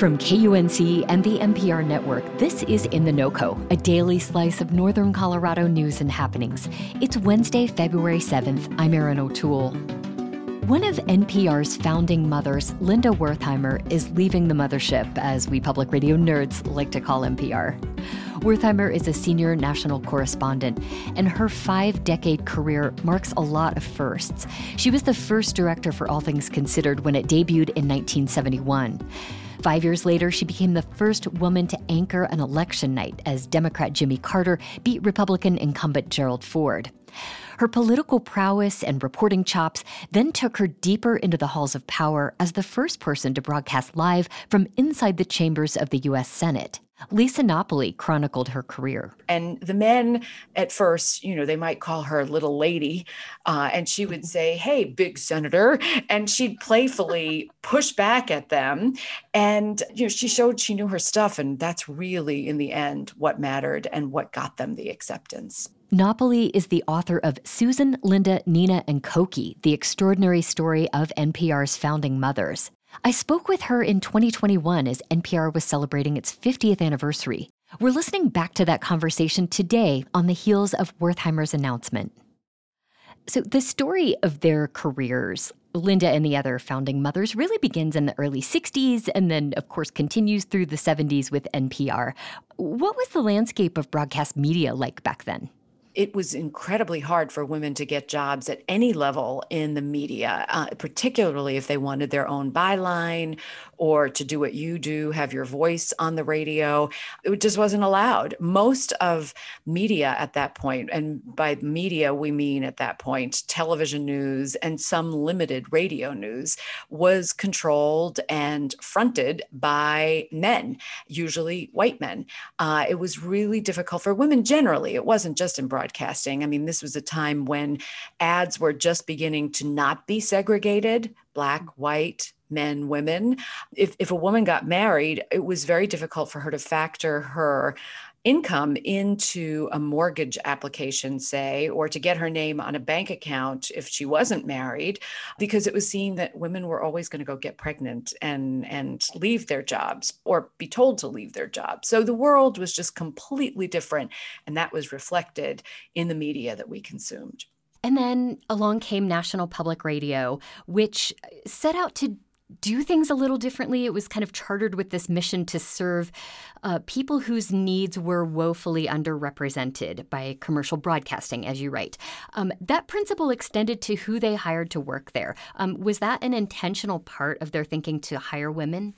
From KUNC and the NPR network, this is In the NoCo, a daily slice of Northern Colorado news and happenings. It's Wednesday, February 7th. I'm Erin O'Toole. One of NPR's founding mothers, Linda Wertheimer, is leaving the mothership, as we public radio nerds like to call NPR. Wertheimer is a senior national correspondent, and her five decade career marks a lot of firsts. She was the first director for All Things Considered when it debuted in 1971. Five years later, she became the first woman to anchor an election night as Democrat Jimmy Carter beat Republican incumbent Gerald Ford. Her political prowess and reporting chops then took her deeper into the halls of power as the first person to broadcast live from inside the chambers of the U.S. Senate. Lisa Napoli chronicled her career. And the men at first, you know, they might call her little lady, uh, and she would say, Hey, big senator. And she'd playfully push back at them. And, you know, she showed she knew her stuff. And that's really, in the end, what mattered and what got them the acceptance. Napoli is the author of Susan, Linda, Nina, and Cokie, the extraordinary story of NPR's founding mothers. I spoke with her in 2021 as NPR was celebrating its 50th anniversary. We're listening back to that conversation today on the heels of Wertheimer's announcement. So, the story of their careers, Linda and the other founding mothers, really begins in the early 60s and then, of course, continues through the 70s with NPR. What was the landscape of broadcast media like back then? It was incredibly hard for women to get jobs at any level in the media, uh, particularly if they wanted their own byline or to do what you do, have your voice on the radio. It just wasn't allowed. Most of media at that point, and by media, we mean at that point television news and some limited radio news, was controlled and fronted by men, usually white men. Uh, it was really difficult for women generally. It wasn't just in broadcasting. I mean, this was a time when ads were just beginning to not be segregated black, white, men, women. If, if a woman got married, it was very difficult for her to factor her income into a mortgage application, say, or to get her name on a bank account if she wasn't married, because it was seen that women were always going to go get pregnant and, and leave their jobs or be told to leave their jobs. So the world was just completely different. And that was reflected in the media that we consumed. And then along came National Public Radio, which set out to do things a little differently. It was kind of chartered with this mission to serve uh, people whose needs were woefully underrepresented by commercial broadcasting, as you write. Um, that principle extended to who they hired to work there. Um, was that an intentional part of their thinking to hire women?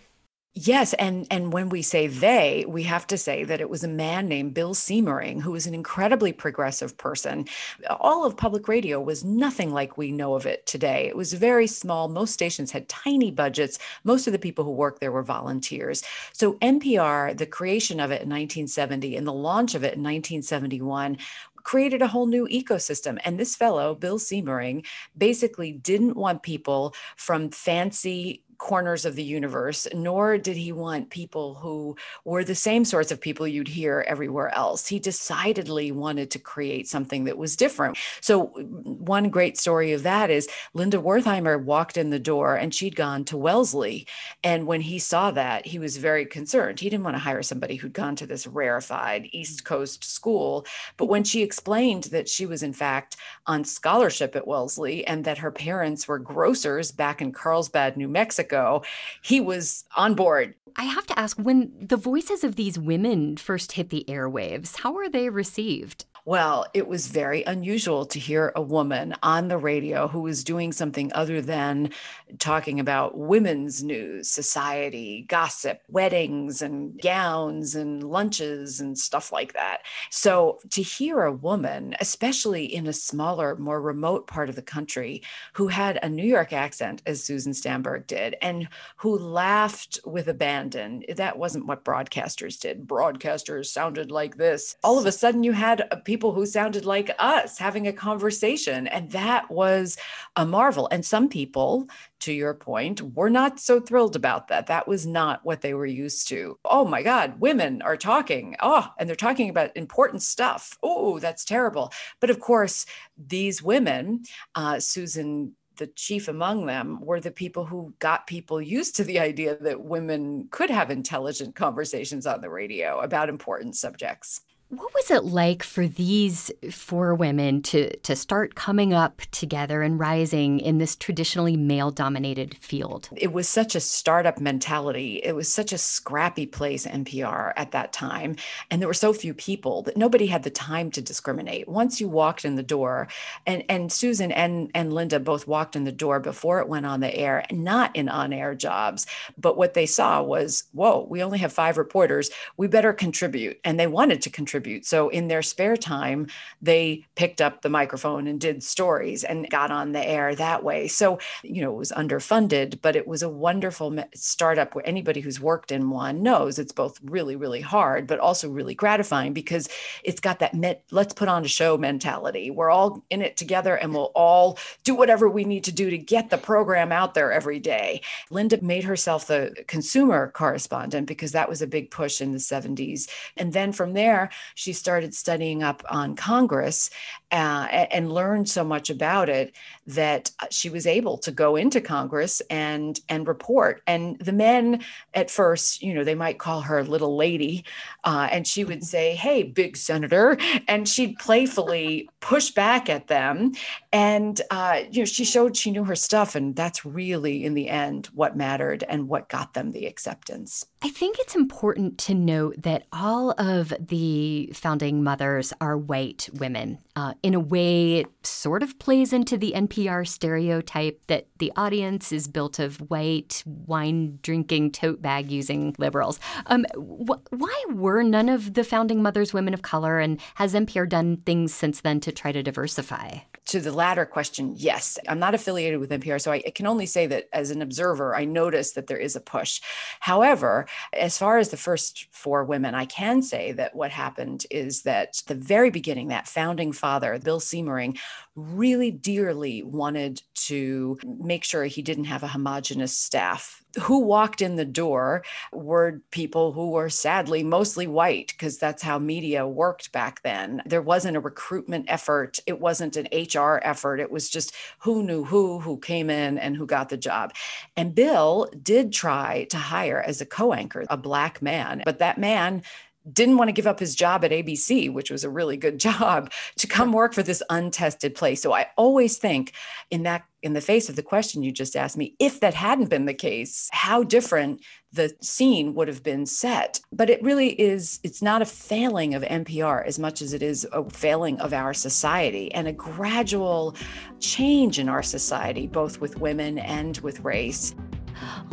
Yes, and and when we say they, we have to say that it was a man named Bill Siemering who was an incredibly progressive person. All of public radio was nothing like we know of it today. It was very small. Most stations had tiny budgets. Most of the people who worked there were volunteers. So NPR, the creation of it in 1970 and the launch of it in 1971 created a whole new ecosystem. And this fellow, Bill Siemering, basically didn't want people from fancy corners of the universe, nor did he want people who were the same sorts of people you'd hear everywhere else. He decidedly wanted to create something that was different. So, mm, one great story of that is Linda Wertheimer walked in the door and she'd gone to Wellesley. And when he saw that, he was very concerned. He didn't want to hire somebody who'd gone to this rarefied East mm. Coast school. But when she explained that she was, in fact, on scholarship at Wellesley and that her parents were grocers back in Carlsbad, New Mexico, ago, he was on board. I have to ask when the voices of these women first hit the airwaves, how were they received? Well, it was very unusual to hear a woman on the radio who was doing something other than talking about women's news, society, gossip, weddings and gowns and lunches and stuff like that. So to hear a woman, especially in a smaller, more remote part of the country, who had a New York accent, as Susan Stamberg did, and who laughed with abandon, that wasn't what broadcasters did. Broadcasters sounded like this. All of a sudden, you had people who sounded like us having a conversation. And that was a marvel. And some people, to your point, were not so thrilled about that. That was not what they were used to. Oh my God, women are talking. Oh, and they're talking about important stuff. Oh, that's terrible. But of course, these women, uh, Susan the chief among them were the people who got people used to the idea that women could have intelligent conversations on the radio about important subjects. What was it like for these four women to, to start coming up together and rising in this traditionally male dominated field? It was such a startup mentality. It was such a scrappy place, NPR, at that time. And there were so few people that nobody had the time to discriminate. Once you walked in the door, and, and Susan and, and Linda both walked in the door before it went on the air, not in on air jobs. But what they saw was, whoa, we only have five reporters. We better contribute. And they wanted to contribute contribute. So in their spare time, they picked up the microphone and did stories and got on the air that way. So, you know, it was underfunded, but it was a wonderful startup where anybody who's worked in one knows it's both really, really hard, but also really gratifying because it's got that met, let's put on a show mentality. We're all in it together and we'll all do whatever we need to do to get the program out there every day. Linda made herself the consumer correspondent because that was a big push in the 70s. And then from there, she started studying up on Congress uh, and learned so much about it that uh, she was able to go into Congress and and report. And the men at first, you know, they might call her little lady, uh, and she would say, "Hey, big senator," and she'd playfully push back at them. And uh, you know, she showed she knew her stuff, and that's really in the end what mattered and what got them the acceptance. I think it's important to note that all of the founding mothers are white women. Uh, in a way, it sort of plays into the NPR stereotype that the audience is built of white, wine drinking, tote bag using liberals. Um, wh- why were none of the founding mothers women of color, and has NPR done things since then to try to diversify? To the latter question, yes. I'm not affiliated with NPR, so I can only say that as an observer, I notice that there is a push. However, as far as the first four women, I can say that what happened is that the very beginning, that founding father, Bill Siemering, really dearly wanted to make sure he didn't have a homogenous staff who walked in the door were people who were sadly mostly white because that's how media worked back then. There wasn't a recruitment effort, it wasn't an HR effort. It was just who knew who, who came in and who got the job. And Bill did try to hire as a co anchor a black man, but that man didn't want to give up his job at ABC, which was a really good job, to come work for this untested place. So I always think in that in the face of the question you just asked me, if that hadn't been the case, how different the scene would have been set. But it really is, it's not a failing of NPR as much as it is a failing of our society and a gradual change in our society, both with women and with race.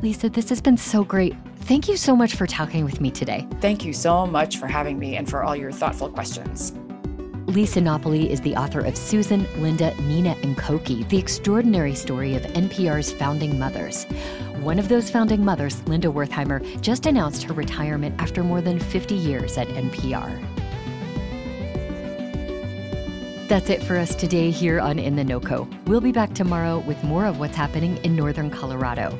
Lisa, this has been so great. Thank you so much for talking with me today. Thank you so much for having me and for all your thoughtful questions. Lisa Napoli is the author of Susan, Linda, Nina, and Cokie, the extraordinary story of NPR's founding mothers. One of those founding mothers, Linda Wertheimer, just announced her retirement after more than 50 years at NPR. That's it for us today here on In the NoCo. We'll be back tomorrow with more of what's happening in northern Colorado.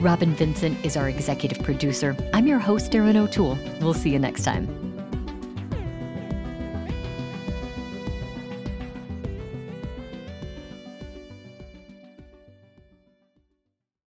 Robin Vincent is our executive producer. I'm your host, Erin O'Toole. We'll see you next time.